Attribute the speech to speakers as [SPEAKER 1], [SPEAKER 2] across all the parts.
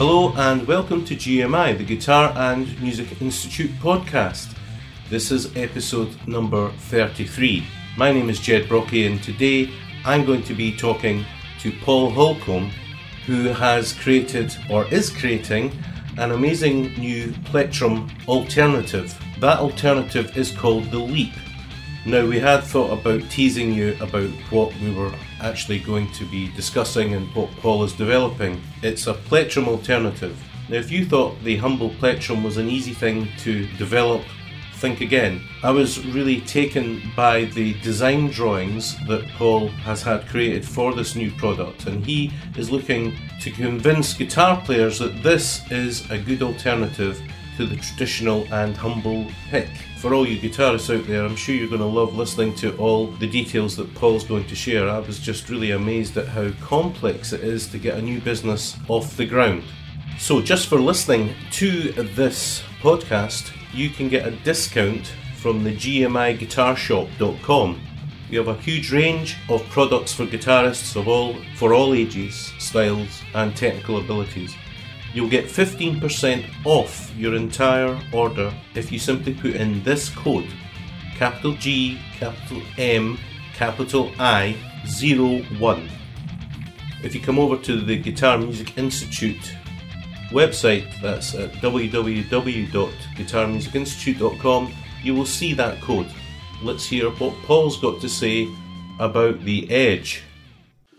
[SPEAKER 1] Hello and welcome to GMI, the Guitar and Music Institute podcast. This is episode number 33. My name is Jed Brockie and today I'm going to be talking to Paul Holcomb, who has created or is creating an amazing new plectrum alternative. That alternative is called the Leap. Now, we had thought about teasing you about what we were actually going to be discussing and what Paul is developing. It's a plectrum alternative. Now, if you thought the humble plectrum was an easy thing to develop, think again. I was really taken by the design drawings that Paul has had created for this new product, and he is looking to convince guitar players that this is a good alternative to the traditional and humble pick. For all you guitarists out there, I'm sure you're going to love listening to all the details that Paul's going to share. I was just really amazed at how complex it is to get a new business off the ground. So, just for listening to this podcast, you can get a discount from the gmiguitarshop.com. We have a huge range of products for guitarists of all for all ages, styles, and technical abilities. You'll get 15% off your entire order if you simply put in this code capital G, capital M, capital I, 01. If you come over to the Guitar Music Institute website, that's at www.guitarmusicinstitute.com, you will see that code. Let's hear what Paul's got to say about the Edge.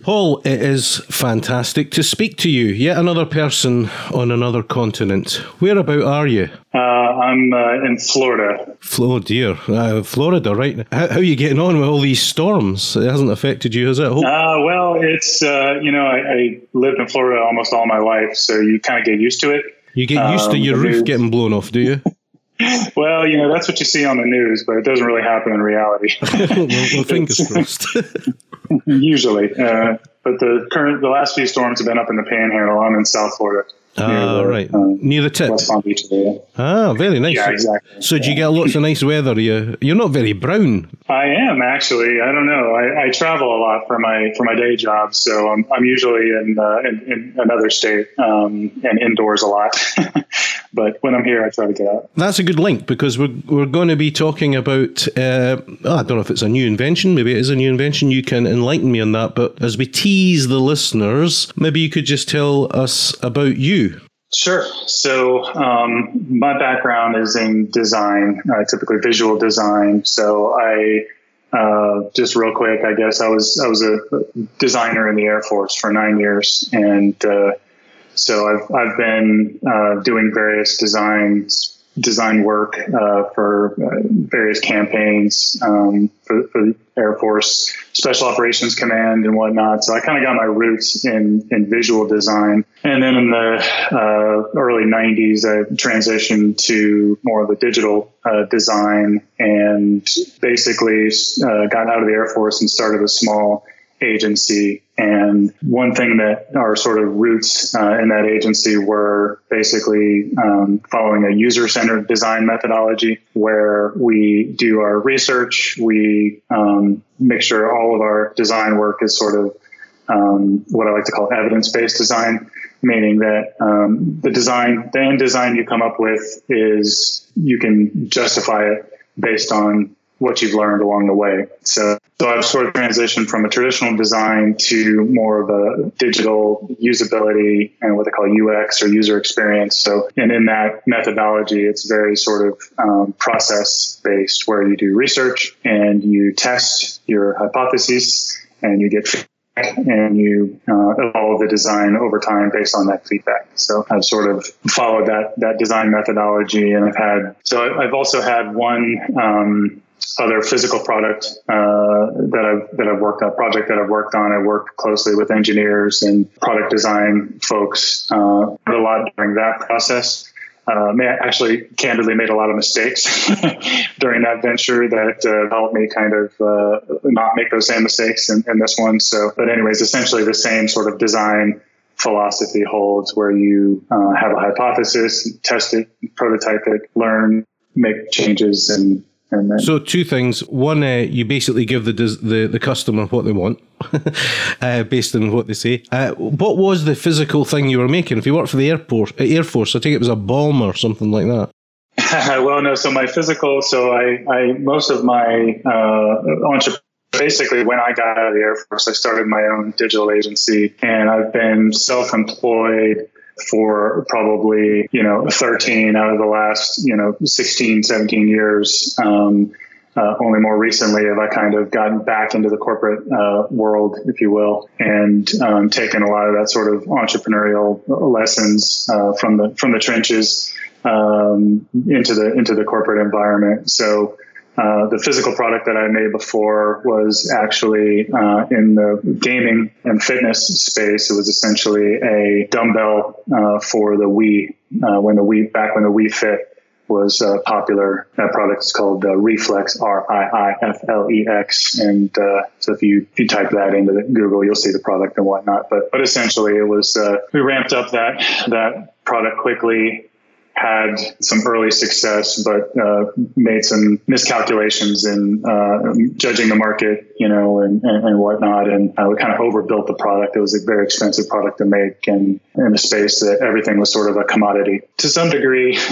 [SPEAKER 1] Paul, it is fantastic to speak to you. Yet another person on another continent. Whereabout are you?
[SPEAKER 2] Uh, I'm uh, in Florida.
[SPEAKER 1] Oh dear, uh, Florida, right? How, how, are you getting on with all these storms? It hasn't affected you, has it?
[SPEAKER 2] Uh, well, it's uh, you know I, I, lived in Florida almost all my life, so you kind of get used to it.
[SPEAKER 1] You get used um, to your roof getting blown off, do you?
[SPEAKER 2] well, you know that's what you see on the news, but it doesn't really happen in reality.
[SPEAKER 1] well, well, fingers crossed.
[SPEAKER 2] usually. Uh, but the current, the last few storms have been up in the Panhandle. I'm in South Florida.
[SPEAKER 1] Ah, the, right. Um, near the tip.
[SPEAKER 2] West Palm Beach area.
[SPEAKER 1] Ah, very nice.
[SPEAKER 2] Yeah, exactly.
[SPEAKER 1] So, do you get lots of nice weather? You, you're not very brown.
[SPEAKER 2] I am actually. I don't know. I, I travel a lot for my for my day job, so I'm, I'm usually in, uh, in, in another state um, and indoors a lot. But when I'm here, I try to get out.
[SPEAKER 1] That's a good link because we're we're going to be talking about. Uh, oh, I don't know if it's a new invention. Maybe it is a new invention. You can enlighten me on that. But as we tease the listeners, maybe you could just tell us about you
[SPEAKER 2] Sure. So um, my background is in design, uh, typically visual design. So I uh, just real quick, I guess I was I was a designer in the Air Force for nine years, and uh, so I've I've been uh, doing various designs design work uh, for uh, various campaigns um, for, for, the Air Force Special Operations Command and whatnot. So I kind of got my roots in, in visual design. And then in the uh, early 90s, I transitioned to more of the digital uh, design and basically uh, got out of the Air Force and started a small agency. And one thing that our sort of roots uh, in that agency were basically um, following a user centered design methodology where we do our research, we um, make sure all of our design work is sort of um, what I like to call evidence based design. Meaning that um, the design, the end design you come up with is you can justify it based on what you've learned along the way. So, so I've sort of transitioned from a traditional design to more of a digital usability and what they call UX or user experience. So, and in that methodology, it's very sort of um, process based where you do research and you test your hypotheses and you get feedback and you uh, evolve the design over time based on that feedback. So I've sort of followed that that design methodology, and I've had so I've also had one um, other physical product uh, that I've that I've worked on, project that I've worked on. I worked closely with engineers and product design folks. Uh, a lot during that process. Uh, actually, candidly, made a lot of mistakes during that venture that uh, helped me kind of uh, not make those same mistakes in, in this one. So, but anyways, essentially the same sort of design philosophy holds where you uh, have a hypothesis, test it, prototype it, learn, make changes, And then,
[SPEAKER 1] so two things. One, uh, you basically give the the, the customer what they want, uh, based on what they say. Uh, what was the physical thing you were making? If you worked for the airport, uh, Air Force, I think it was a bomb or something like that.
[SPEAKER 2] well, no. So my physical. So I, I most of my uh, basically when I got out of the Air Force, I started my own digital agency, and I've been self-employed for probably, you know, 13 out of the last, you know, 16, 17 years. Um, uh, only more recently have I kind of gotten back into the corporate uh, world, if you will, and um, taken a lot of that sort of entrepreneurial lessons uh, from the from the trenches um, into the into the corporate environment. So uh, the physical product that I made before was actually uh, in the gaming and fitness space. It was essentially a dumbbell uh, for the Wii uh, when the Wii back when the Wii Fit was uh, popular. That product is called Riiflex R I I F L E X, and so if you if you type that into the Google, you'll see the product and whatnot. But but essentially, it was we ramped up that that product quickly had some early success, but uh, made some miscalculations in uh, judging the market, you know, and, and, and whatnot. And uh, we kind of overbuilt the product. It was a very expensive product to make, and in a space that everything was sort of a commodity. To some degree,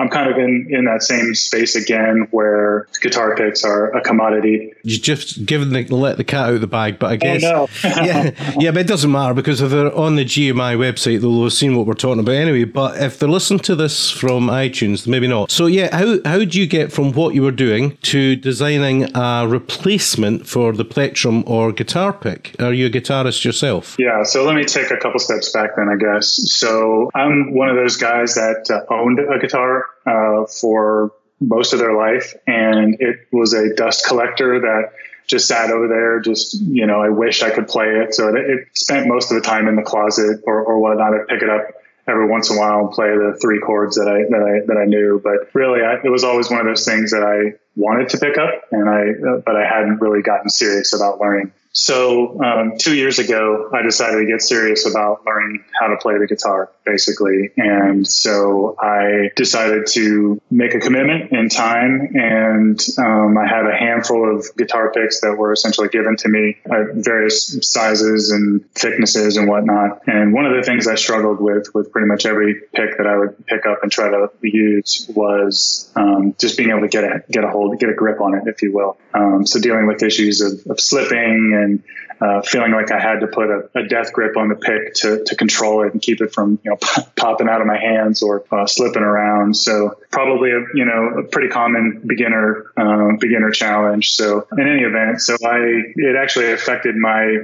[SPEAKER 2] I'm kind of in, in that same space again, where guitar picks are a commodity.
[SPEAKER 1] You just given the let the cat out of the bag, but I oh, guess
[SPEAKER 2] oh,
[SPEAKER 1] no. yeah, yeah, but it doesn't matter because if they're on the GMI website, they'll have seen what we're talking about anyway. But if they're listening to this from iTunes, maybe not. So yeah, how how do you get from what you were doing to designing a replacement for the plectrum or guitar pick? Are you a guitarist yourself?
[SPEAKER 2] Yeah. So let me take a couple steps back then, I guess. So I'm one of those guys that uh, owned a guitar uh, for most of their life, and it was a dust collector that just sat over there. Just you know, I wish I could play it. So it, it spent most of the time in the closet or, or whatnot. I'd pick it up every once in a while and play the three chords that I that I that I knew. But really, I, it was always one of those things that I wanted to pick up, and I but I hadn't really gotten serious about learning. So um, two years ago, I decided to get serious about learning how to play the guitar, basically. And so I decided to make a commitment in time. And um, I had a handful of guitar picks that were essentially given to me at various sizes and thicknesses and whatnot. And one of the things I struggled with with pretty much every pick that I would pick up and try to use was um, just being able to get a get a hold, get a grip on it, if you will. Um, so dealing with issues of, of slipping and uh, feeling like I had to put a, a, death grip on the pick to, to control it and keep it from you know popping out of my hands or uh, slipping around. So probably a you know a pretty common beginner uh, beginner challenge. So in any event, so I it actually affected my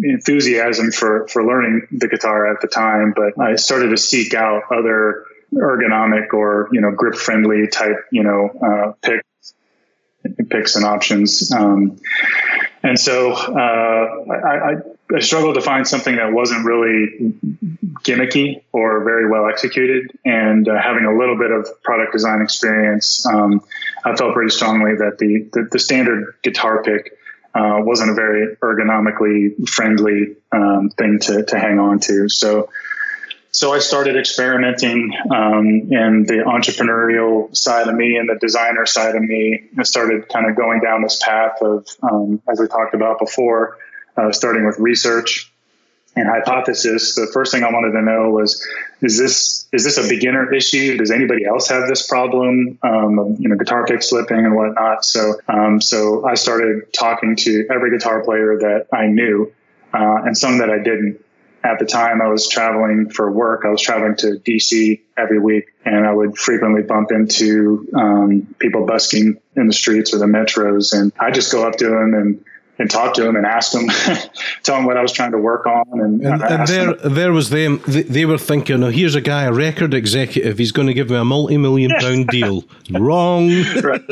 [SPEAKER 2] enthusiasm for for learning the guitar at the time, but I started to seek out other ergonomic or you know grip friendly type you know uh, picks picks and options. Um, and so uh, I, I, I, struggled to find something that wasn't really gimmicky or very well executed. And uh, having a little bit of product design experience, um, I felt pretty strongly that the, the, the standard guitar pick uh, wasn't a very ergonomically friendly um, thing to, to hang on to. So so I started experimenting, um, and the entrepreneurial side of me and the designer side of me I started kind of going down this path of, um, as we talked about before, uh, starting with research and hypothesis. The first thing I wanted to know was, is this is this a beginner issue? Does anybody else have this problem? Um, you know, guitar pick slipping and whatnot. So, um, so I started talking to every guitar player that I knew, uh, and some that I didn't at the time I was traveling for work. I was traveling to DC every week and I would frequently bump into um, people busking in the streets or the metros. And I just go up to them and, and talk to them and ask them, tell them what I was trying to work on. And,
[SPEAKER 1] and, and there, them. there was them. They were thinking, oh, here's a guy, a record executive. He's going to give me a multi-million pound deal. Wrong. right.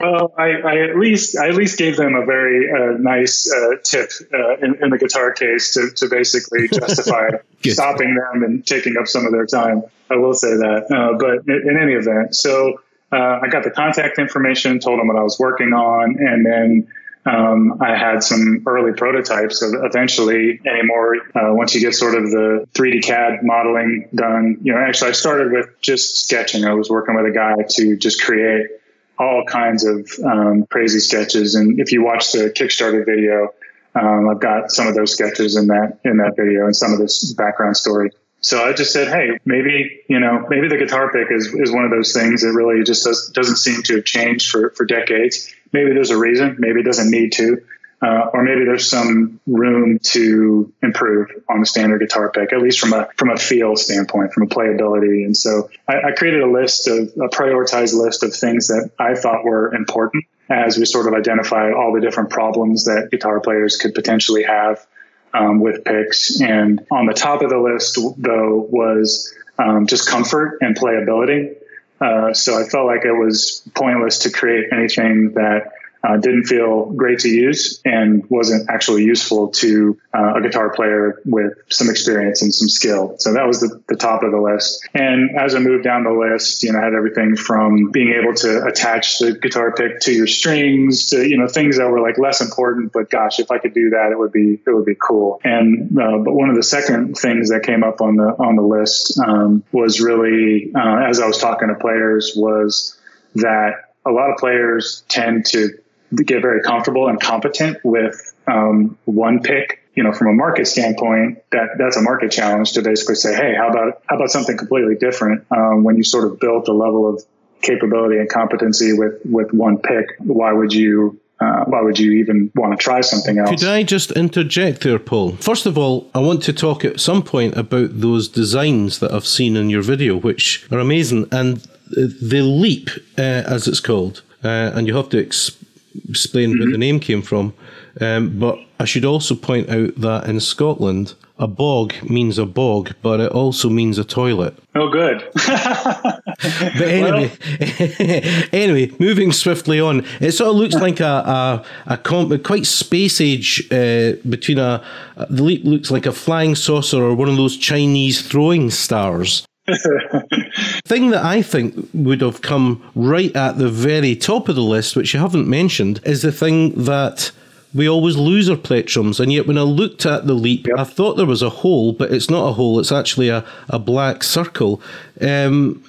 [SPEAKER 2] Well, I, I, at least I at least gave them a very uh, nice uh, tip uh, in, in, the guitar case to, to basically justify stopping them and taking up some of their time. I will say that. Uh, but in, in, any event, so uh, I got the contact information, told them what I was working on, and then um, I had some early prototypes. So eventually, anymore, uh, once you get sort of the 3D CAD modeling done, you know, actually I started with just sketching. I was working with a guy to just create all kinds of um, crazy sketches. And if you watch the Kickstarter video, um, I've got some of those sketches in that in that video and some of this background story. So I just said, hey, maybe you know, maybe the guitar pick is, is one of those things that really just does, doesn't seem to have changed for for decades. Maybe there's a reason. Maybe it doesn't need to uh, or maybe there's some room to improve on the standard guitar pick, at least from a from a feel standpoint, from a playability. And so I, I created a list of a prioritized list of things that I thought were important as we sort of identify all the different problems that guitar players could potentially have um, with picks. And on the top of the list, though, was um, just comfort and playability. Uh, so I felt like it was pointless to create anything that uh, didn't feel great to use and wasn't actually useful to uh, a guitar player with some experience and some skill. So that was the, the top of the list. And as I moved down the list, you know, I had everything from being able to attach the guitar pick to your strings to, you know, things that were like less important, but gosh, if I could do that, it would be, it would be cool. And, uh, but one of the second things that came up on the, on the list, um, was really, uh, as I was talking to players was that a lot of players tend to get very comfortable and competent with um, one pick. You know, from a market standpoint, that that's a market challenge to basically say, hey, how about how about something completely different? Um, when you sort of built a level of capability and competency with with one pick, why would you uh, why would you even want to try something else?
[SPEAKER 1] Could I just interject there, Paul? First of all, I want to talk at some point about those designs that I've seen in your video, which are amazing, and the leap, uh, as it's called, uh, and you have to explain explain mm-hmm. where the name came from. Um, but I should also point out that in Scotland, a bog means a bog, but it also means a toilet.
[SPEAKER 2] Oh, good.
[SPEAKER 1] but anyway, anyway, moving swiftly on, it sort of looks like a a, a comp, quite space age uh, between a, the leap looks like a flying saucer or one of those Chinese throwing stars. thing that I think would have come right at the very top of the list, which you haven't mentioned, is the thing that we always lose our plectrums. And yet, when I looked at the leap, yep. I thought there was a hole, but it's not a hole. It's actually a, a black circle. Um,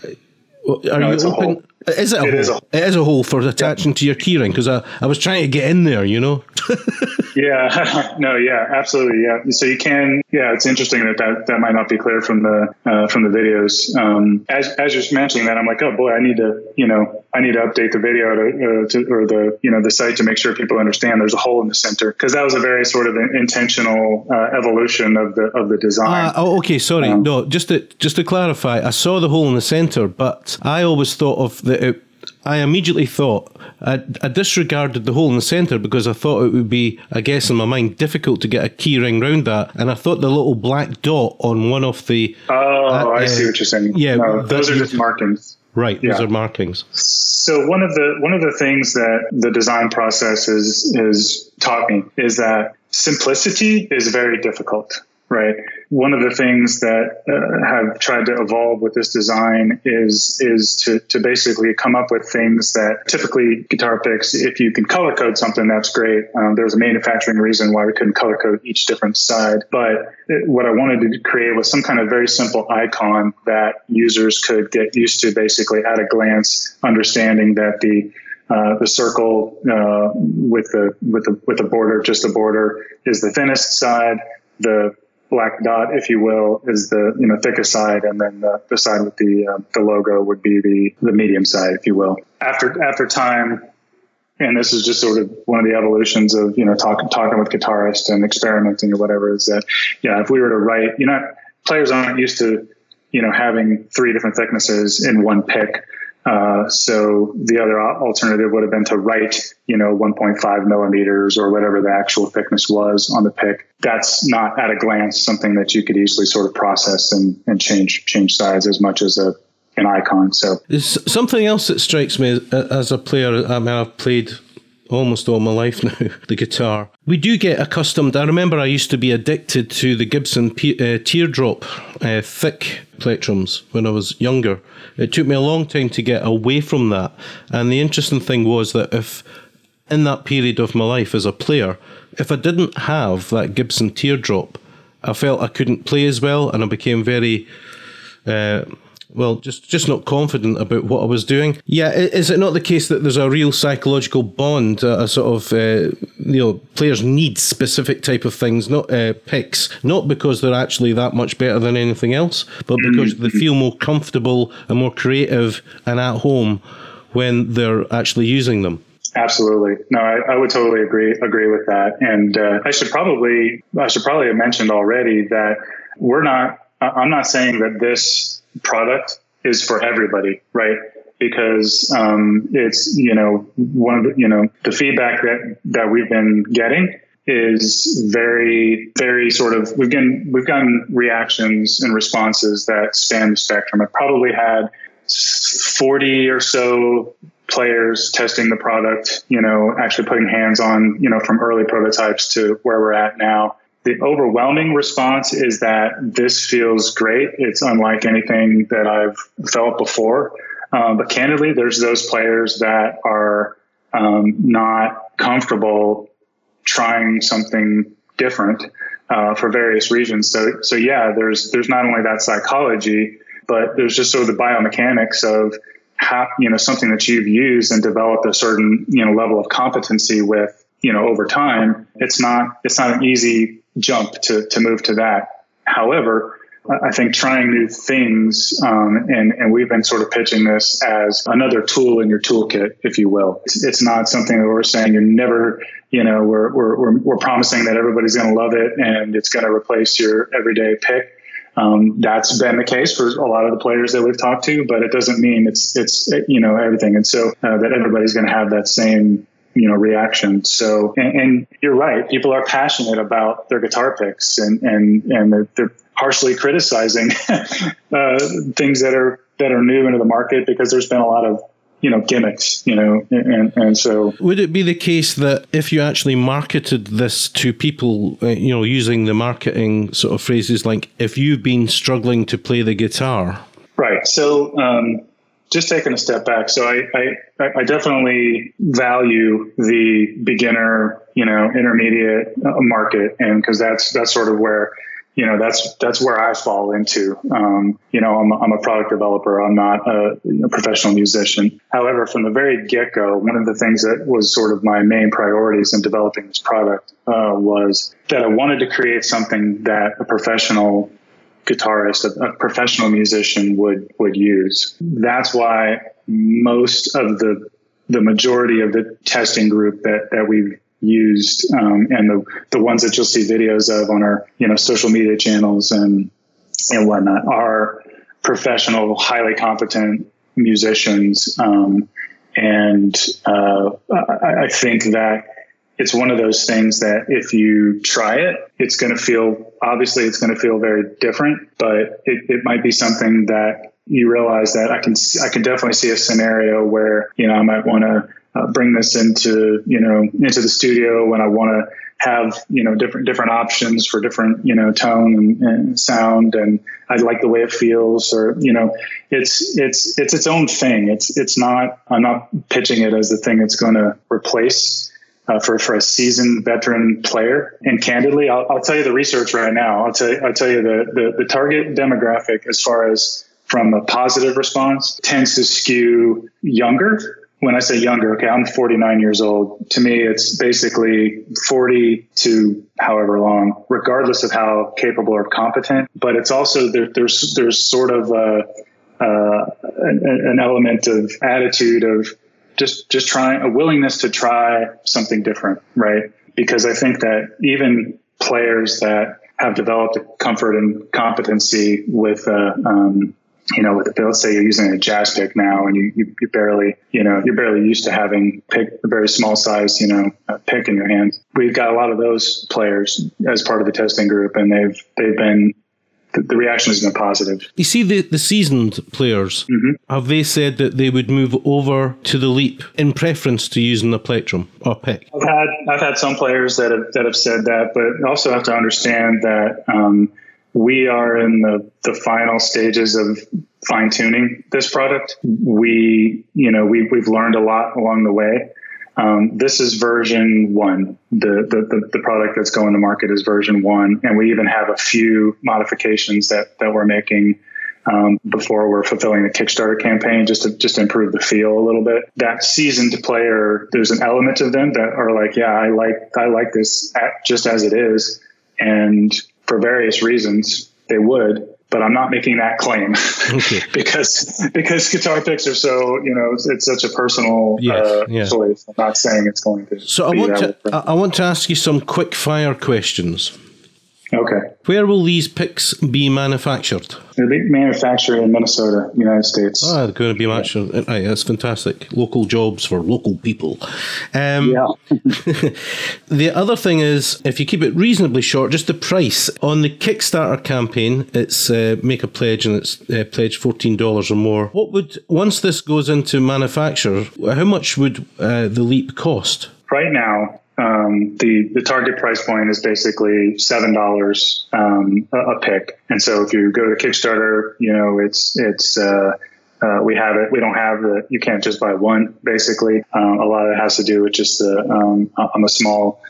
[SPEAKER 1] are no, you open? Is it a it hole? Is a, it is a hole for attaching to your keyring because I, I was trying to get in there, you know.
[SPEAKER 2] yeah, no, yeah, absolutely, yeah. So you can, yeah, it's interesting that that, that might not be clear from the uh, from the videos. Um, as as you're mentioning that, I'm like, oh boy, I need to, you know, I need to update the video to, uh, to or the you know the site to make sure people understand there's a hole in the center because that was a very sort of intentional uh, evolution of the of the design.
[SPEAKER 1] Uh, oh, okay, sorry, um, no, just to just to clarify, I saw the hole in the center, but I always thought of the it, I immediately thought I, I, disregarded the hole in the centre because I thought it would be, I guess, in my mind, difficult to get a key ring round that, and I thought the little black dot on one of the.
[SPEAKER 2] Oh, uh, I see what you're saying. Yeah, no, those are just markings.
[SPEAKER 1] Right, those yeah. are markings.
[SPEAKER 2] So one of the one of the things that the design process is is taught me is that simplicity is very difficult right? One of the things that uh, have tried to evolve with this design is is to, to basically come up with things that typically guitar picks, if you can color code something, that's great. Um, there's a manufacturing reason why we couldn't color code each different side. But what I wanted to create was some kind of very simple icon that users could get used to basically at a glance, understanding that the uh, the circle uh, with the with the with the border, just the border, is the thinnest side. The black dot, if you will, is the you know thicker side, and then the, the side with the uh, the logo would be the the medium side, if you will. After after time, and this is just sort of one of the evolutions of you know talking talking with guitarists and experimenting or whatever. Is that yeah, if we were to write, you know, players aren't used to you know having three different thicknesses in one pick. Uh, so the other alternative would have been to write, you know, 1.5 millimeters or whatever the actual thickness was on the pick. That's not at a glance something that you could easily sort of process and, and change change size as much as a an icon. So
[SPEAKER 1] there's something else that strikes me as a player. I mean, I've played almost all my life now, the guitar. We do get accustomed. I remember I used to be addicted to the Gibson P- uh, teardrop uh, thick plectrums when I was younger. It took me a long time to get away from that. And the interesting thing was that if in that period of my life as a player, if I didn't have that Gibson teardrop, I felt I couldn't play as well and I became very. Uh, well, just just not confident about what I was doing. Yeah, is it not the case that there's a real psychological bond, a, sort of uh, you know players need specific type of things, not uh, picks, not because they're actually that much better than anything else, but because they feel more comfortable and more creative and at home when they're actually using them.
[SPEAKER 2] Absolutely. No, I, I, would totally agree agree with that. And uh, I should probably I should probably have mentioned already that we're not. I'm not saying that this product is for everybody, right? Because um, it's you know one of the, you know the feedback that that we've been getting is very very sort of we've gotten we've gotten reactions and responses that span the spectrum. I've probably had 40 or so players testing the product, you know, actually putting hands on, you know, from early prototypes to where we're at now. The overwhelming response is that this feels great. It's unlike anything that I've felt before. Um, but candidly, there's those players that are um, not comfortable trying something different uh, for various reasons. So, so yeah, there's there's not only that psychology, but there's just sort of the biomechanics of how, you know, something that you've used and developed a certain, you know, level of competency with, you know, over time. It's not, it's not an easy jump to, to move to that. However, I think trying new things, um, and, and we've been sort of pitching this as another tool in your toolkit, if you will. It's, it's not something that we're saying you're never, you know, we're, we're, we're, we're promising that everybody's going to love it and it's going to replace your everyday pick. Um, that's been the case for a lot of the players that we've talked to, but it doesn't mean it's it's you know everything, and so uh, that everybody's going to have that same you know reaction. So, and, and, you're right, people are passionate about their guitar picks, and and and they're, they're harshly criticizing uh, things that are that are new into the market because there's been a lot of you know gimmicks you know and and so.
[SPEAKER 1] Would it be the case that if you actually marketed this to people uh, you know using the marketing sort of phrases like if you've been struggling to play the guitar?
[SPEAKER 2] Right. So um, just taking a step back so I, I i definitely value the beginner you know intermediate uh, market and because that's that's sort of where you know that's that's where I fall into. Um, you know, I'm, I'm, a product developer. I'm not a, a professional musician. However, from the very get go, one of the things that was sort of my main priorities in developing this product uh, was that I wanted to create something that a professional guitarist, a, a professional musician would would use. That's why most of the the majority of the testing group that that we've used um, and the the ones that you'll see videos of on our you know social media channels and and whatnot are professional, highly competent musicians. Um, and uh, I, I think that it's one of those things that if you try it, it's going to feel obviously it's going to feel very different, but it, it might be something that you realize that I can I can definitely see a scenario where you know I might want to uh, bring this into you know into the studio when I want to have you know different different options for different you know tone and, and, sound and I like the way it feels or you know it's it's it's its own thing. It's it's not I'm not pitching it as the thing that's going to replace uh, for for a seasoned veteran player and candidly I'll, I'll, tell you the research right now I'll tell you, I'll tell you the, the the target demographic as far as from a positive response tends to skew younger when I say younger, okay, I'm 49 years old. To me, it's basically 40 to however long, regardless of how capable or competent. But it's also there, there's there's sort of a, uh, an, an element of attitude of just just trying a willingness to try something different, right? Because I think that even players that have developed a comfort and competency with uh, um, you know, with the, let's say you're using a jazz pick now and you, you, you barely, you know, you're barely used to having pick a very small size, you know, pick in your hands. We've got a lot of those players as part of the testing group and they've, they've been, the, reaction has been positive.
[SPEAKER 1] You see, the, the seasoned players, mm-hmm. have they said that they would move over to the leap in preference to using the plectrum or pick?
[SPEAKER 2] I've had, I've had some players that have, that have said that, but also have to understand that, um, we are in the, the final stages of fine tuning this product. We, you know, we, we've learned a lot along the way. Um, this is version one. The, the, the, product that's going to market is version one. And we even have a few modifications that, that we're making um, before we're fulfilling the Kickstarter campaign, just to just improve the feel a little bit. That seasoned player, there's an element of them that are like, yeah, I like I like this just as it is, and for various reasons they would but I'm not making that claim okay. because because guitar picks are so you know it's, it's such a personal yes, uh, yeah. choice. I'm not saying it's going to.
[SPEAKER 1] So I want to I want to ask you some quick fire questions.
[SPEAKER 2] Okay.
[SPEAKER 1] Where will these picks be manufactured?
[SPEAKER 2] They'll be manufactured in Minnesota, United States.
[SPEAKER 1] Oh, they're going to be manufactured. Yeah. Right, that's fantastic. Local jobs for local people. Um,
[SPEAKER 2] yeah.
[SPEAKER 1] the other thing is, if you keep it reasonably short, just the price on the Kickstarter campaign. It's uh, make a pledge and it's uh, pledge fourteen dollars or more. What would once this goes into manufacture? How much would uh, the leap cost?
[SPEAKER 2] Right now, um, the the target price point is basically seven dollars um, a, a, pick, and so if you go to Kickstarter, you know it's it's uh, uh, we have it. We don't have the. You can't just buy one. Basically, um, a lot of it has to do with just the. Um, I'm a small,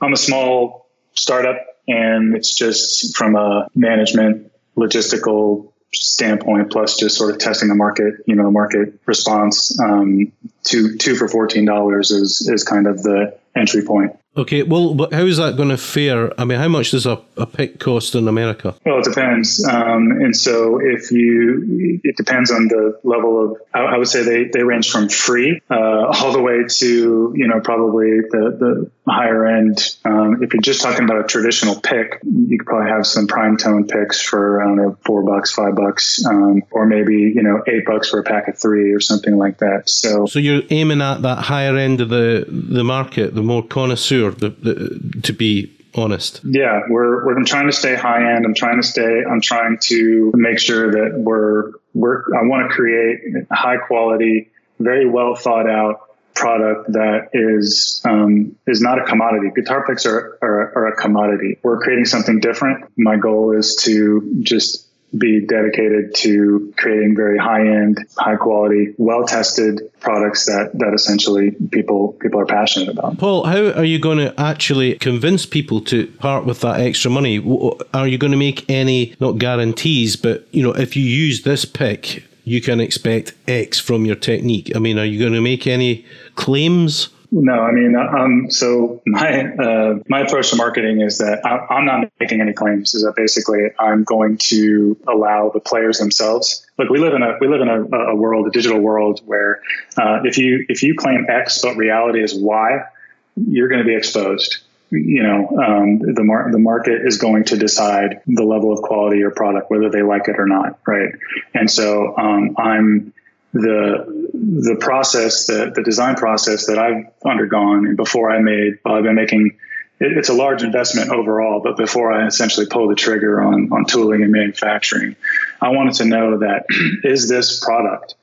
[SPEAKER 2] I'm a small startup, and it's just from a management logistical standpoint, plus just sort of testing the market, you know, the market response. Um, two two for fourteen dollars is is kind of the entry point.
[SPEAKER 1] Okay, well, but how is that going to fare? I mean, how much does a, a pick cost in America?
[SPEAKER 2] Well, it depends. Um, and so if you, it depends on the level of, I, I would say they, they range from free uh, all the way to, you know, probably the, the higher end. Um, if you're just talking about a traditional pick, you could probably have some Primetone picks for, I don't know, four bucks, five bucks, um, or maybe, you know, eight bucks for a pack of three or something like that. So,
[SPEAKER 1] so you're aiming at that higher end of the, the market, the more connoisseur the, the, to be honest.
[SPEAKER 2] Yeah, we're we're I'm trying to stay high end. I'm trying to stay. I'm trying to make sure that we're we're. I want to create high quality, very well thought out product that is um, is not a commodity. Guitar picks are, are, are a commodity. We're creating something different. My goal is to just be dedicated to creating very high end, high quality, well tested products that, that essentially people people are passionate about.
[SPEAKER 1] Paul, how are you going to actually convince people to part with that extra money? Are you going to make any not guarantees, but you know, if you use this pick, you can expect X from your technique. I mean, are you going to make any claims?
[SPEAKER 2] No, I mean, um, so my uh, my approach to marketing is that I, am not making any claims. Is that basically I'm going to allow the players themselves. Look, we live in a we live in a, a world, a digital world, where uh, if you if you claim X but reality is Y, you're going to be exposed. You know, um, the mar- the market is going to decide the level of quality or product, whether they like it or not, right? And so um, I'm the the process, the the design process that I've undergone, and before I made, well, I've been making. It, it's a large investment overall, but before I essentially pull the trigger on on tooling and manufacturing, I wanted to know that is this product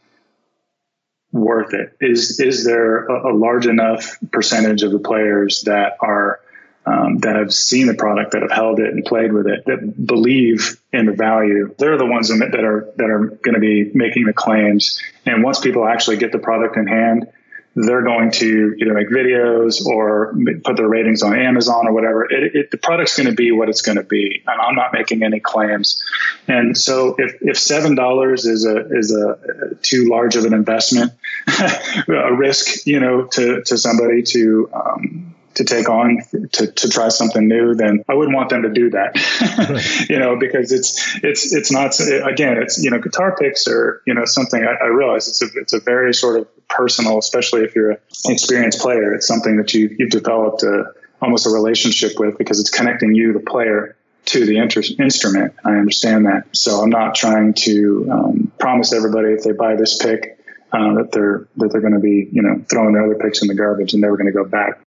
[SPEAKER 2] worth it? Is is there a, a large enough percentage of the players that are um, that have seen the product, that have held it and played with it, that believe in the value. They're the ones that are that are going to be making the claims. And once people actually get the product in hand, they're going to either make videos or put their ratings on Amazon or whatever. It, it, the product's going to be what it's going to be, and I'm not making any claims. And so, if, if seven dollars is a is a too large of an investment, a risk, you know, to to somebody to um, to take on to, to try something new, then I wouldn't want them to do that, you know, because it's, it's, it's not, again, it's, you know, guitar picks are, you know, something I, I realize it's a, it's a very sort of personal, especially if you're an experienced player, it's something that you, you've developed a, almost a relationship with because it's connecting you, the player, to the inter- instrument. I understand that. So I'm not trying to um, promise everybody if they buy this pick uh, that they're that they're going to be you know throwing their other picks in the garbage and never going to go back.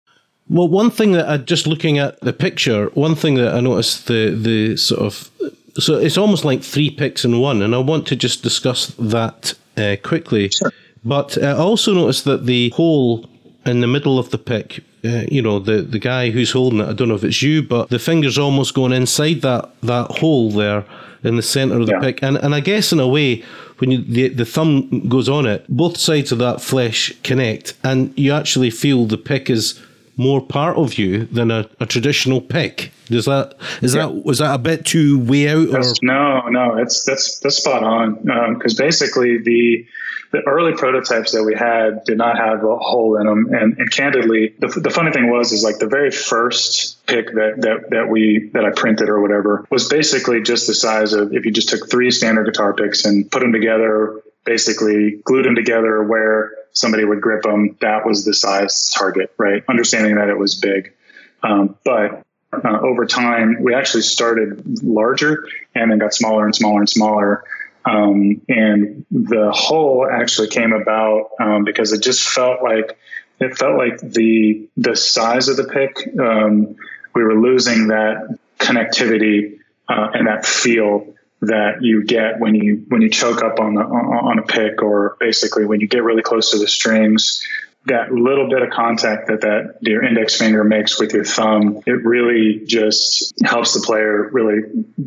[SPEAKER 1] Well, one thing that I just looking at the picture, one thing that I noticed the the sort of so it's almost like three picks in one, and I want to just discuss that uh, quickly.
[SPEAKER 2] Sure.
[SPEAKER 1] But I also noticed that the hole in the middle of the pick, uh, you know, the the guy who's holding it, I don't know if it's you, but the finger's almost going inside that that hole there in the center of the yeah. pick, and and I guess in a way. When you, the, the thumb goes on it, both sides of that flesh connect, and you actually feel the pick is more part of you than a, a traditional pick. Does that is yeah. that was that a bit too way out?
[SPEAKER 2] Or? No, no, it's that's that's spot on. Because um, basically the the early prototypes that we had did not have a hole in them, and, and candidly, the, the funny thing was is like the very first pick that that that we that I printed or whatever was basically just the size of if you just took three standard guitar picks and put them together, basically glued them together where somebody would grip them. That was the size target, right? Understanding that it was big, um, but uh, over time, we actually started larger and then got smaller and smaller and smaller. Um, and the hole actually came about um, because it just felt like it felt like the the size of the pick um, we were losing that connectivity uh, and that feel that you get when you when you choke up on the on a pick or basically when you get really close to the strings that little bit of contact that that your index finger makes with your thumb it really just helps the player really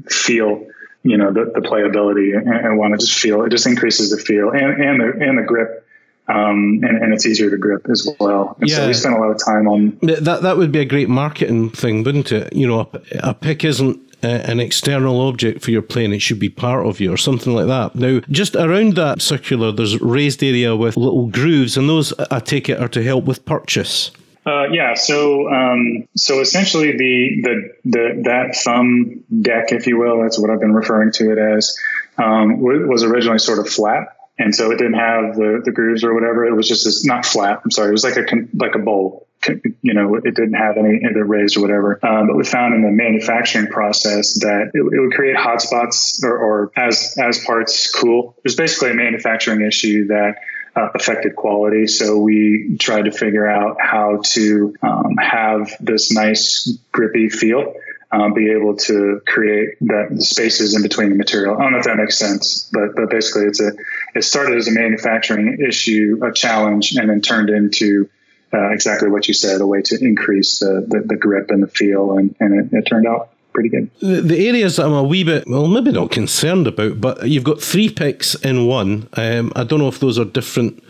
[SPEAKER 2] feel you know the, the playability and, and want to just feel it just increases the feel and and the and the grip um, and, and, it's easier to grip as well. And yeah. so we spend a lot of time on
[SPEAKER 1] that. That would be a great marketing thing, wouldn't it? You know, a, a pick isn't an external object for your plane; it should be part of you, or something like that. Now, just around that circular, there's raised area with little grooves, and those I take it are to help with purchase.
[SPEAKER 2] Uh, yeah, so um, so essentially the, the the that thumb deck, if you will, that's what I've been referring to it as, um, was originally sort of flat, and so it didn't have the, the grooves or whatever. It was just this, not flat. I'm sorry, it was like a like a bowl. You know, it didn't have any either raised or whatever. Um, but we found in the manufacturing process that it, it would create hot spots or, or as as parts cool. It was basically a manufacturing issue that uh, affected quality. So we tried to figure out how to um, have this nice grippy feel. Um, be able to create that the spaces in between the material. I don't know if that makes sense, but but basically, it's a it started as a manufacturing issue, a challenge, and then turned into uh, exactly what you said, a way to increase the, the, the grip and the feel, and, and it, it turned out pretty good.
[SPEAKER 1] The, the, areas that I'm a wee bit, well, maybe not concerned about, but you've got three picks in one. Um, I don't know if those are different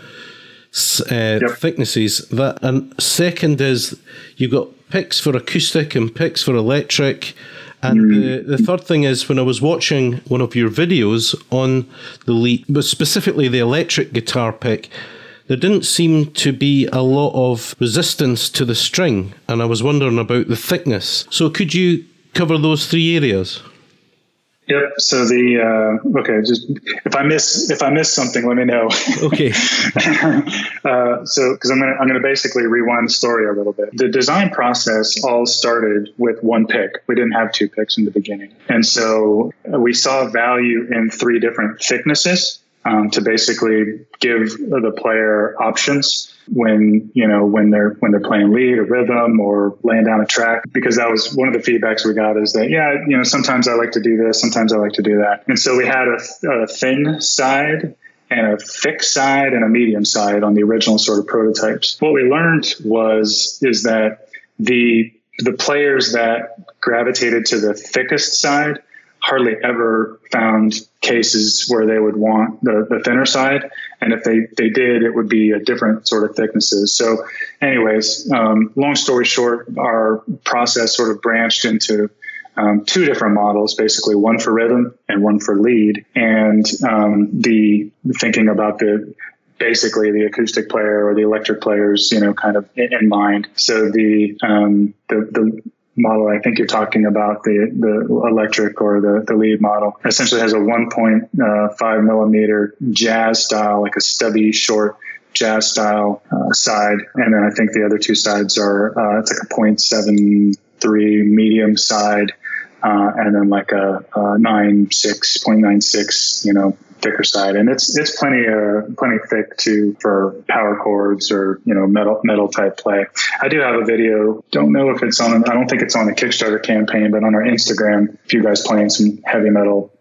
[SPEAKER 1] uh, yep. thicknesses. That and second is you've got picks for acoustic and picks for electric. And mm. the, the third thing is when I was watching one of your videos on the lead, but specifically the electric guitar pick, there didn't seem to be a lot of resistance to the string, and I was wondering about the thickness. So could you cover those three areas?
[SPEAKER 2] Yep. So the uh, okay, just if I miss if I miss something, let me know.
[SPEAKER 1] Okay.
[SPEAKER 2] uh, so because I'm gonna I'm gonna basically rewind the story a little bit. The design process all started with one pick. We didn't have two picks in the beginning, and so we saw value in three different thicknesses um, to basically give the player options when you know when they're when they're playing lead or rhythm or laying down a track because that was one of the feedbacks we got is that yeah you know sometimes I like to do this sometimes I like to do that and so we had a, a thin side and a thick side and a medium side on the original sort of prototypes. What we learned was is that the the players that gravitated to the thickest side hardly ever found cases where they would want the, the thinner side. And if they, they did, it would be a different sort of thicknesses. So, anyways, um, long story short, our process sort of branched into um, two different models, basically one for rhythm and one for lead. And um, the thinking about the basically the acoustic player or the electric players, you know, kind of in mind. So the um, the, the model I think you're talking about, the, the electric or the, the lead model, essentially has a 1.5 millimeter jazz style, like a stubby, short jazz style uh, side. And then I think the other two sides are, uh, it's like a 0.73 medium side. Uh, and then like a, a 96, 0.96, you know, thicker side, and it's it's plenty uh plenty thick too for power chords or you know metal metal type play. I do have a video. Don't know if it's on. I don't think it's on the Kickstarter campaign, but on our Instagram, if you guys playing some heavy metal.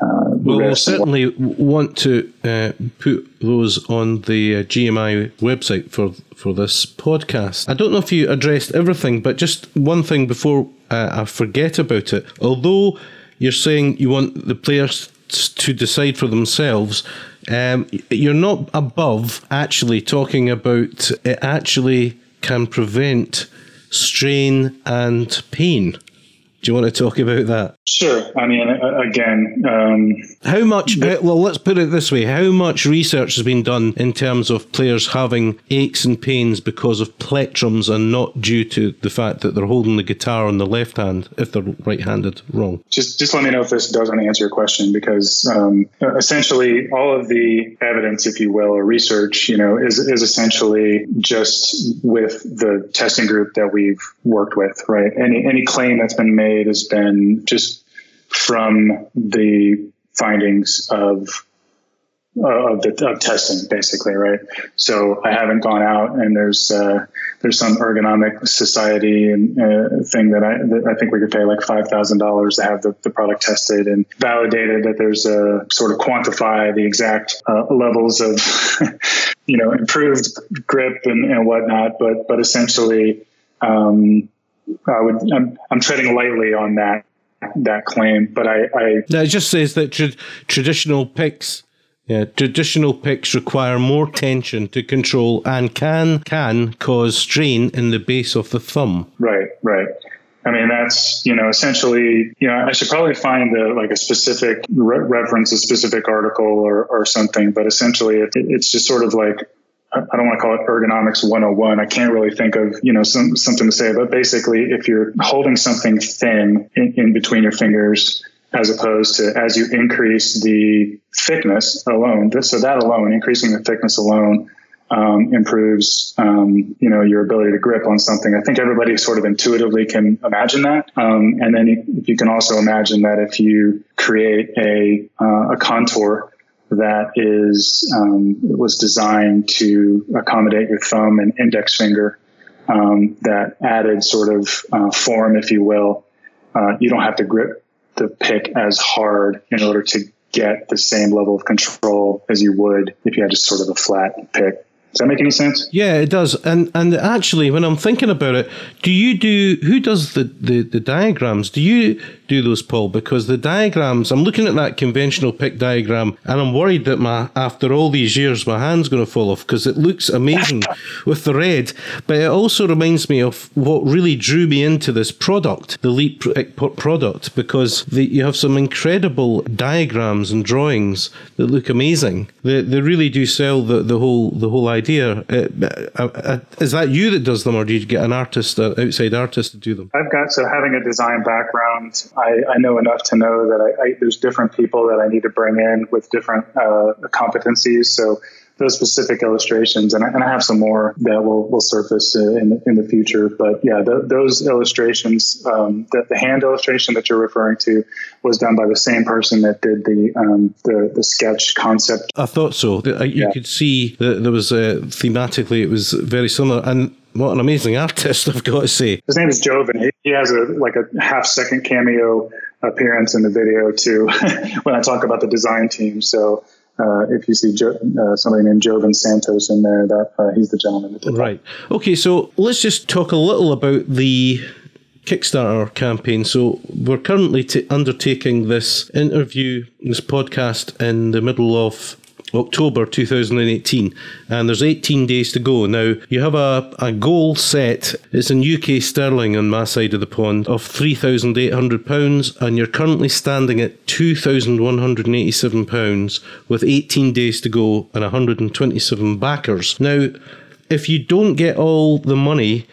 [SPEAKER 1] Uh, well, we'll certainly want to uh, put those on the uh, GMI website for for this podcast. I don't know if you addressed everything, but just one thing before uh, I forget about it. Although you're saying you want the players to decide for themselves. Um, you're not above actually talking about it actually can prevent strain and pain. Do you want to talk about that?
[SPEAKER 2] Sure. I mean, again, um,
[SPEAKER 1] how much? Well, let's put it this way: How much research has been done in terms of players having aches and pains because of plectrums and not due to the fact that they're holding the guitar on the left hand if they're right-handed? Wrong.
[SPEAKER 2] Just, just let me know if this doesn't answer your question, because um, essentially all of the evidence, if you will, or research, you know, is is essentially just with the testing group that we've worked with, right? Any any claim that's been made made has been just from the findings of uh, of the of testing, basically, right? So I haven't gone out and there's uh, there's some ergonomic society and uh, thing that I that I think we could pay like five thousand dollars to have the, the product tested and validated that there's a sort of quantify the exact uh, levels of you know improved grip and, and whatnot, but but essentially. Um, I would I'm, I'm treading lightly on that that claim, but I, I
[SPEAKER 1] no, it just says that tra- traditional picks. Yeah, traditional picks require more tension to control and can can cause strain in the base of the thumb.
[SPEAKER 2] Right, right. I mean, that's, you know, essentially, you know, I should probably find a, like a specific re- reference, a specific article or, or something, but essentially it, it's just sort of like I don't want to call it ergonomics 101. I can't really think of, you know, some, something to say, but basically if you're holding something thin in, in between your fingers, as opposed to as you increase the thickness alone, so that alone, increasing the thickness alone, um, improves, um, you know, your ability to grip on something. I think everybody sort of intuitively can imagine that. Um, and then you, you, can also imagine that if you create a, uh, a contour that is um, was designed to accommodate your thumb and index finger. Um, that added sort of uh, form, if you will. Uh, you don't have to grip the pick as hard in order to get the same level of control as you would if you had just sort of a flat pick. Does that make any sense?
[SPEAKER 1] Yeah, it does. And and actually, when I'm thinking about it, do you do who does the, the, the diagrams? Do you do those, Paul? Because the diagrams, I'm looking at that conventional pick diagram, and I'm worried that my after all these years, my hand's going to fall off because it looks amazing with the red. But it also reminds me of what really drew me into this product, the Leap product, because the, you have some incredible diagrams and drawings that look amazing. They, they really do sell the, the whole the whole idea idea. Uh, uh, uh, is that you that does them, or do you get an artist, an outside artist, to do them?
[SPEAKER 2] I've got so having a design background, I, I know enough to know that I, I, there's different people that I need to bring in with different competencies. So those specific illustrations, and I, and I have some more that will, will surface in, in the future. But yeah, the, those illustrations, um, the, the, hand illustration that you're referring to, was done by the same person that did the um, the, the sketch concept.
[SPEAKER 1] I thought so. You yeah. could see that there was a, thematically it was very similar, and what an amazing artist, I've got to say.
[SPEAKER 2] His name is Joven. He, he has a like a half second cameo appearance in the video too when I talk about the design team. So uh, if you see jo- uh, somebody named Joven Santos in there, that uh, he's the gentleman that did
[SPEAKER 1] Right. Okay, so let's just talk a little about the Kickstarter campaign. So we're currently t- undertaking this interview, this podcast, in the middle of October 2018, and there's 18 days to go. Now, you have a, a goal set, it's in UK sterling on my side of the pond, of £3,800, and you're currently standing at £2,187 with 18 days to go and 127 backers. Now, if you don't get all the money,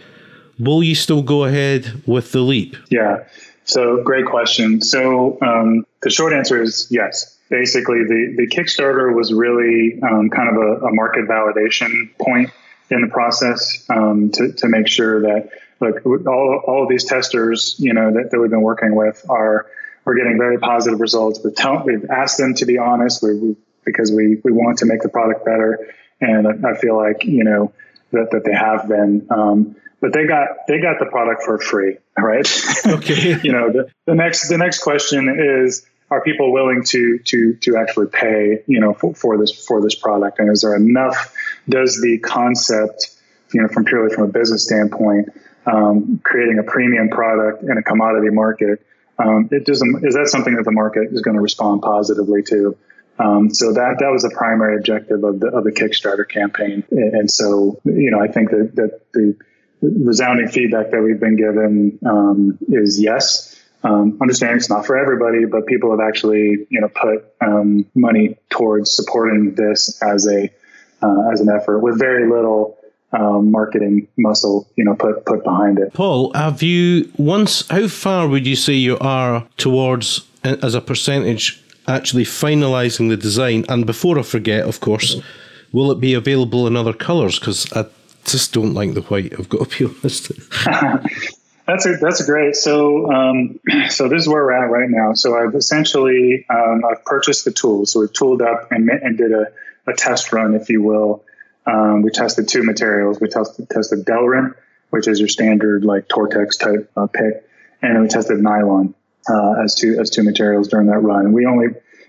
[SPEAKER 1] will you still go ahead with the leap?
[SPEAKER 2] Yeah. So, great question. So, um, the short answer is yes basically the, the Kickstarter was really um, kind of a, a, market validation point in the process um, to, to make sure that look all, all of these testers you know that, that we've been working with are we're getting very positive results. We've, tell, we've asked them to be honest. We, we, because we, we want to make the product better. And I, I feel like you know that, that they have been um, but they got they got the product for free right? Okay. You know the, the next the next question is are people willing to to to actually pay you know for, for this for this product? And is there enough does the concept you know from purely from a business standpoint um, creating a premium product in a commodity market um, it doesn't is that something that the market is going to respond positively to? Um, so that that was the primary objective of the of the Kickstarter campaign. And so you know I think that that the resounding feedback that we've been given um, is yes Um, understanding it's not for everybody, but people have actually, you know, put um, money towards supporting this as a uh, as an effort with very little um, marketing muscle, you know, put put behind it.
[SPEAKER 1] Paul, have you once? How far would you say you are towards, as a percentage, actually finalising the design? And before I forget, of course, will it be available in other colours? Because I just don't like the white. I've got to be honest.
[SPEAKER 2] That's a that's great. So um, so this is where we're at right now. So I've essentially um, I've purchased the tools. So we've tooled up and, and did a, a test run, if you will. Um, we tested two materials. We tested tested Delrin, which is your standard like Tortex type uh, pick, and we tested nylon uh, as two as two materials during that run. We only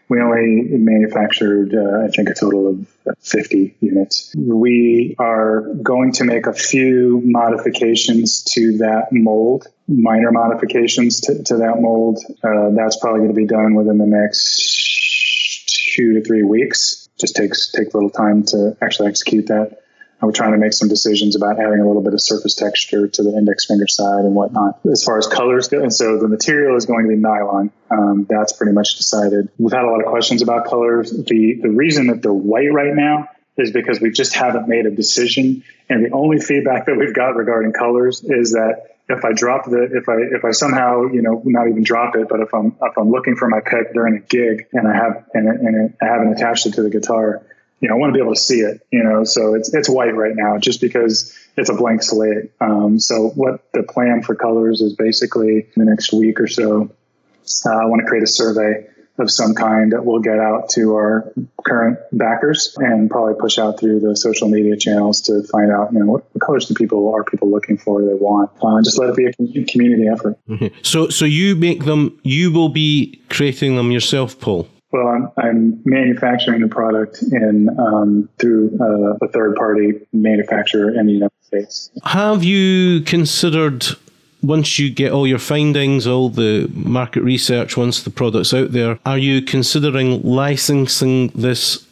[SPEAKER 2] we only manufactured, uh, I think, a total of 50 units. We are going to make a few modifications to that mold, minor modifications to, to that mold. Uh, that's probably going to be done within the next two to three weeks. Just takes takes a little time to actually execute that we're trying to make some decisions about adding a little bit of surface texture to the index finger side and whatnot. As far as colors go, and so the material is going to be nylon. Um, that's pretty much decided. We've had a lot of questions about colors. The the reason that they're white right now is because we just haven't made a decision, and the only feedback that we've got regarding colors is that if I drop the if I if I somehow you know not even drop it, but if I'm if I'm looking for my pick during a gig and I have and, and I haven't attached it to the guitar you know, I want to be able to see it, you know, so it's, it's white right now just because it's a blank slate. Um, so what the plan for colors is basically in the next week or so, uh, I want to create a survey of some kind that we'll get out to our current backers and probably push out through the social media channels to find out, you know, what, what colors do people are people looking for, they want. Uh, just let it be a community effort.
[SPEAKER 1] Mm-hmm. So, so you make them, you will be creating them yourself, Paul?
[SPEAKER 2] Well, I'm, I'm manufacturing the product in um, through uh, a third party manufacturer in the United States.
[SPEAKER 1] Have you considered once you get all your findings, all the market research, once the product's out there, are you considering licensing this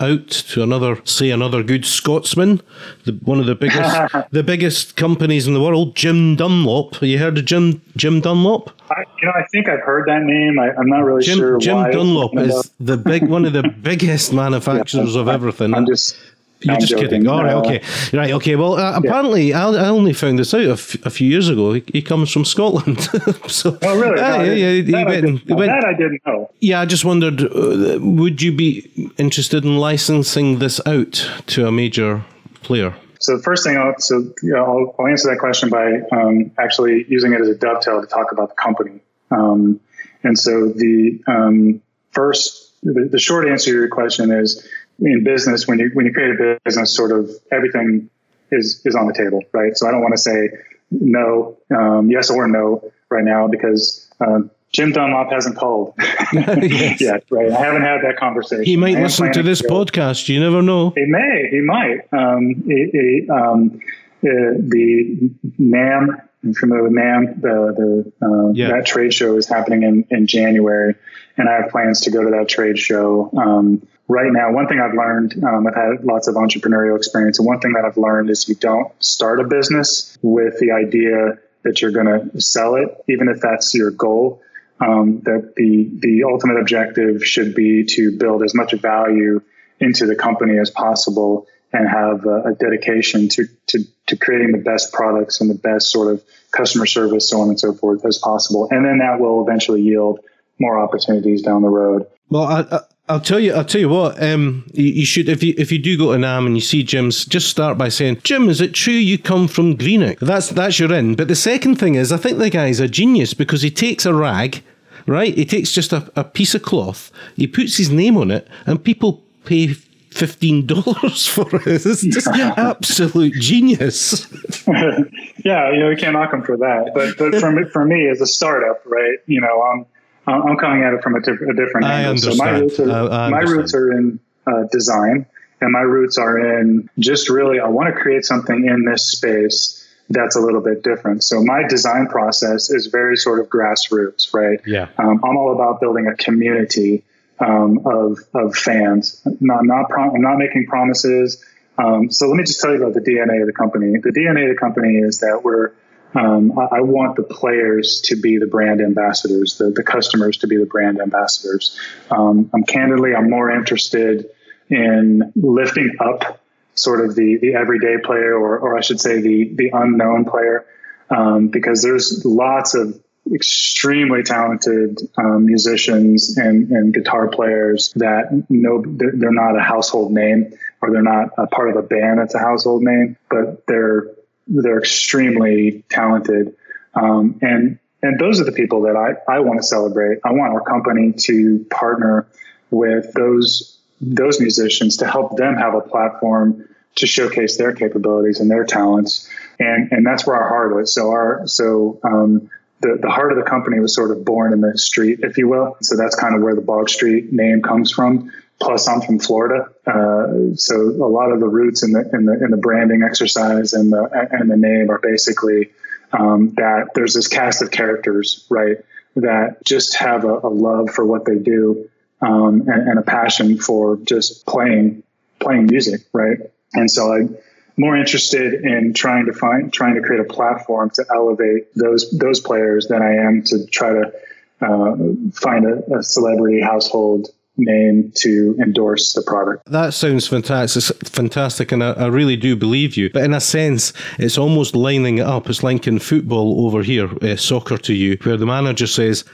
[SPEAKER 1] out to another, say, another good Scotsman, the, one of the biggest, the biggest companies in the world, Jim Dunlop. You heard of Jim Jim Dunlop?
[SPEAKER 2] I, you know, I think I've heard that name. I, am not really
[SPEAKER 1] Jim,
[SPEAKER 2] sure.
[SPEAKER 1] Jim Dunlop is the big one of the biggest manufacturers yeah, of everything.
[SPEAKER 2] I'm just
[SPEAKER 1] you're I'm just joking. kidding. All right, okay, right, okay. Well, uh, apparently, yeah. I, I, only found this out a, f- a few years ago. He, he comes from Scotland.
[SPEAKER 2] so, oh, really? Uh, no, yeah, yeah. He that, went, I he went, that I didn't know.
[SPEAKER 1] Yeah, I just wondered, uh, would you be interested in licensing this out to a major player?
[SPEAKER 2] So the first thing, I'll, so you know, I'll, I'll, answer that question by um, actually using it as a dovetail to talk about the company. Um, and so the um, first, the, the short answer to your question is in business, when you when you create a business, sort of everything is is on the table, right? So I don't want to say no, um, yes or no right now because uh, Jim Dunlop hasn't called yes. yet, right? I haven't had that conversation.
[SPEAKER 1] He might listen to this to podcast. You never know.
[SPEAKER 2] He may. He might. Um, he, um, uh, the NAMM, I'm familiar with NAMM. The the uh, yeah. that trade show is happening in in January, and I have plans to go to that trade show. Um, right now, one thing I've learned, um, I've had lots of entrepreneurial experience, and one thing that I've learned is you don't start a business with the idea that you're going to sell it, even if that's your goal. Um, that the the ultimate objective should be to build as much value into the company as possible and have a, a dedication to, to to creating the best products and the best sort of customer service, so on and so forth, as possible. And then that will eventually yield more opportunities down the road.
[SPEAKER 1] Well, I, I'll tell you. I'll tell you what. Um, you, you, should if you if you do go to NAMM and you see Jim's, just start by saying, "Jim, is it true you come from Greenock?" That's that's your in. But the second thing is, I think the guy's a genius because he takes a rag, right? He takes just a, a piece of cloth, he puts his name on it, and people pay fifteen dollars for it. It's just absolute genius.
[SPEAKER 2] yeah, you know, we can't knock him for that. But but for me, for me as a startup, right? You know, I'm I'm coming at it from a, diff- a different I
[SPEAKER 1] angle. Understand. So
[SPEAKER 2] my roots are, my roots are in uh, design, and my roots are in just really I want to create something in this space that's a little bit different. So my design process is very sort of grassroots, right?
[SPEAKER 1] Yeah.
[SPEAKER 2] Um, I'm all about building a community um, of of fans. Not not prom- I'm not making promises. Um, so let me just tell you about the DNA of the company. The DNA of the company is that we're Um, I, I, want the players to be the brand ambassadors, the, the customers to be the brand ambassadors. Um, I'm candidly, I'm more interested in lifting up sort of the, the everyday player, or, or I should say the, the unknown player, um, because there's lots of extremely talented um, musicians and, and guitar players that know they're, they're not a household name or they're not a part of a band that's a household name, but they're they're extremely talented. Um, and and those are the people that I, I want to celebrate. I want our company to partner with those those musicians to help them have a platform to showcase their capabilities and their talents. And and that's where our heart is. So our so um, the, the heart of the company was sort of born in the street, if you will. So that's kind of where the Bog Street name comes from. Plus, I'm from Florida, uh, so a lot of the roots in the in the in the branding exercise and the and the name are basically um, that there's this cast of characters, right, that just have a, a love for what they do um, and, and, a passion for just playing playing music, right. And so I'm more interested in trying to find trying to create a platform to elevate those those players than I am to try to uh, find a, a celebrity household name to endorse the product.
[SPEAKER 1] That sounds fantastic, fantastic, and I, I, really do believe you. But in a sense, it's almost lining it up. It's like in football over here, uh, soccer to you, where the manager says.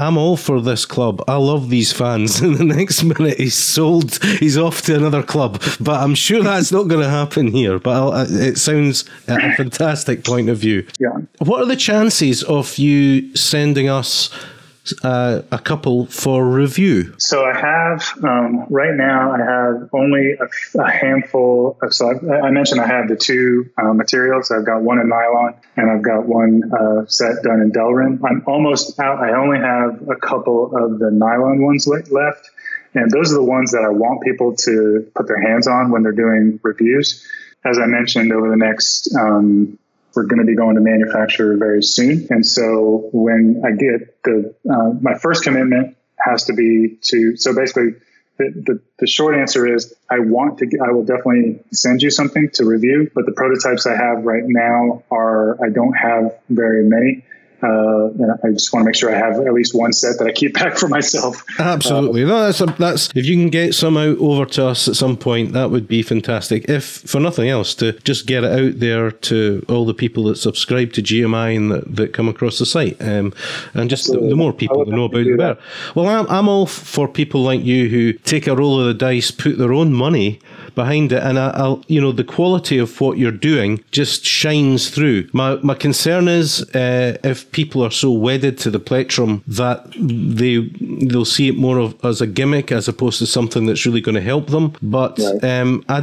[SPEAKER 1] I'm all for this club. I love these fans. And the next minute he's sold, he's off to another club. But I'm sure that's not going to happen here. But I'll, it sounds a fantastic point of view.
[SPEAKER 2] Yeah.
[SPEAKER 1] What are the chances of you sending us uh, a couple for review?
[SPEAKER 2] So I have um, right now. I have only a, a handful. Of, so I, I, mentioned I have the two uh, materials. I've got one in nylon and I've got one uh, set done in Delrin. I'm almost out. I only have a couple of the nylon ones left, and those are the ones that I want people to put their hands on when they're doing reviews. As I mentioned, over the next um, we're going to be going to manufacture very soon. And so when I get the, uh, my first commitment has to be to, so basically the, the, the, short answer is I want to, I will definitely send you something to review, but the prototypes I have right now are, I don't have very many. Uh, and I just want to make sure I have at least one set that I keep back for myself.
[SPEAKER 1] Absolutely, no, that's a, that's if you can get some out over to us at some point, that would be fantastic. If for nothing else, to just get it out there to all the people that subscribe to GMI and that, that come across the site, um, and just the, the, more people that know about it, the better. Well, I'm I'm all for people like you who take a roll of the dice, put their own money behind it, and I, will you know the quality of what you're doing just shines through. My my concern is uh, if people are so wedded to the plectrum that they they'll see it more of as a gimmick as opposed to something that's really going to help them. But right. um, I,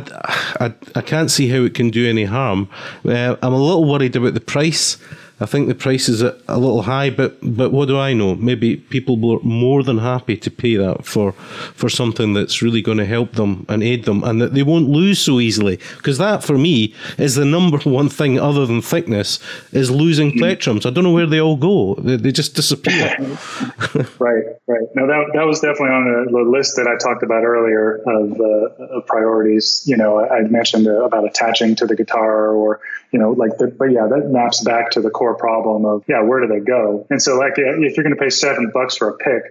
[SPEAKER 1] I I can't see how it can do any harm. Uh, I'm a little worried about the price. I think the price is a, a, little high, but but what do I know? Maybe people were more than happy to pay that for for something that's really going to help them and aid them, and that they won't lose so easily. Because that, for me, is the number one thing other than thickness is losing mm-hmm. plectrums. I don't know where they all go; they, they just disappear.
[SPEAKER 2] right, right. Now that that was definitely on the, list that I talked about earlier of, uh, of priorities. You know, I, I mentioned uh, about attaching to the guitar, or you know, like the, but yeah, that maps back to the core core problem of yeah, where do they go? And so like if you're going to pay seven bucks for a pick,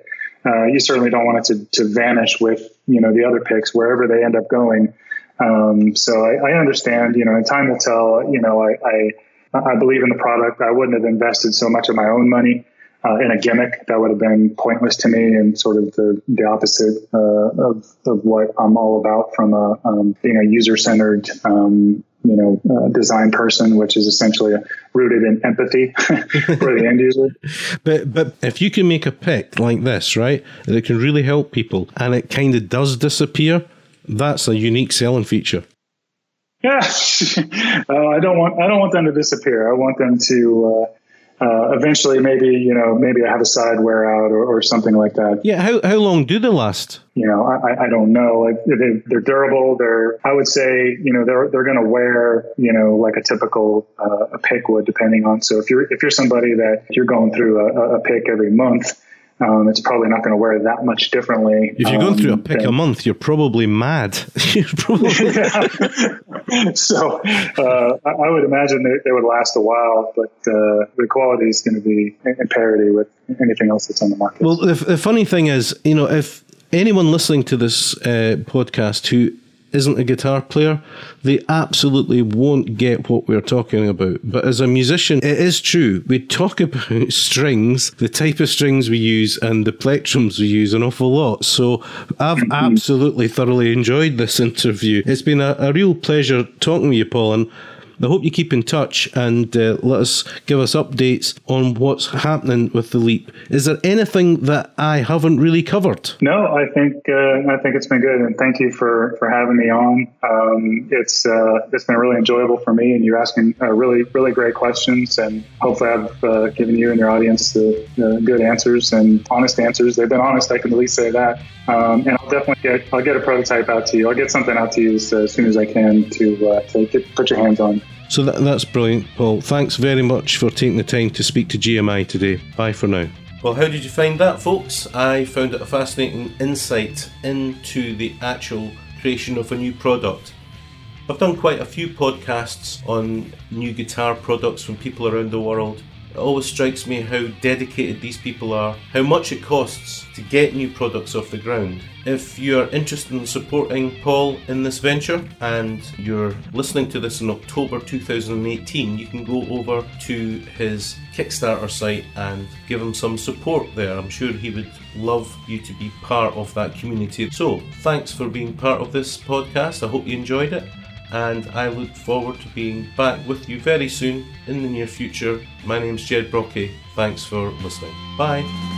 [SPEAKER 2] uh, you certainly don't want it to, to vanish with you know the other picks wherever they end up going. Um, so I, I, understand, you know, and time will tell. You know, I, I, I believe in the product. I wouldn't have invested so much of my own money uh, in a gimmick that would have been pointless to me and sort of the the opposite uh, of of what I'm all about from a um, being a user centered um, you know, uh, design person, which is essentially rooted in empathy for the end user.
[SPEAKER 1] But but if you can make a pick like this, right, that can really help people, and it kind of does disappear, that's a unique selling feature.
[SPEAKER 2] Yeah, uh, I don't want I don't want them to disappear. I want them to. Uh, uh, eventually maybe you know maybe I have a side wear out or, or, something like that.
[SPEAKER 1] Yeah, how how long do they last?
[SPEAKER 2] You know, I, I don't know. Like they, they're durable. They're I would say you know they're they're going to wear you know like a typical uh, a pick would depending on. So if you're if you're somebody that you're going through a, a pick every month. Um, it's probably not going to wear that much differently.
[SPEAKER 1] If you're going um, through a pick a month, you're probably mad. you're probably
[SPEAKER 2] so uh, I would imagine they, they, would last a while, but uh, the quality is going to be in parity with anything else that's on the market.
[SPEAKER 1] Well, the, the funny thing is, you know, if anyone listening to this uh, podcast who isn't a guitar player, they absolutely won't get what we're talking about. But as a musician, it is true. We talk about strings, the type of strings we use, and the plectrums we use an awful lot. So I've mm-hmm. absolutely thoroughly enjoyed this interview. It's been a, a real pleasure talking with you, Paul. And I hope you keep in touch and uh, let us give us updates on what's happening with the leap. Is there anything that I haven't really covered?
[SPEAKER 2] No, I think uh, I think it's been good, and thank you for for having me on. Um, it's uh, it's been really enjoyable for me, and you're asking uh, really really great questions, and hopefully I've uh, given you and your audience the, the, good answers and honest answers. They've been honest, I can at least say that. Um, and I'll definitely get I'll get a prototype out to you. I'll get something out to you as, as soon as I can to uh, to get, put your hands on.
[SPEAKER 1] So that, that's brilliant, Paul. Thanks very much for taking the time to speak to GMI today. Bye for now. Well, how did you find that, folks? I found it a fascinating insight into the actual creation of a new product. I've done quite a few podcasts on new guitar products from people around the world, it always strikes me how dedicated these people are, how much it costs to get new products off the ground. If you're interested in supporting Paul in this venture and you're listening to this in October 2018, you can go over to his Kickstarter site and give him some support there. I'm sure he would love you to be part of that community. So, thanks for being part of this podcast. I hope you enjoyed it and I look forward to being back with you very soon in the near future. My name's Jed Brockie. Thanks for listening. Bye.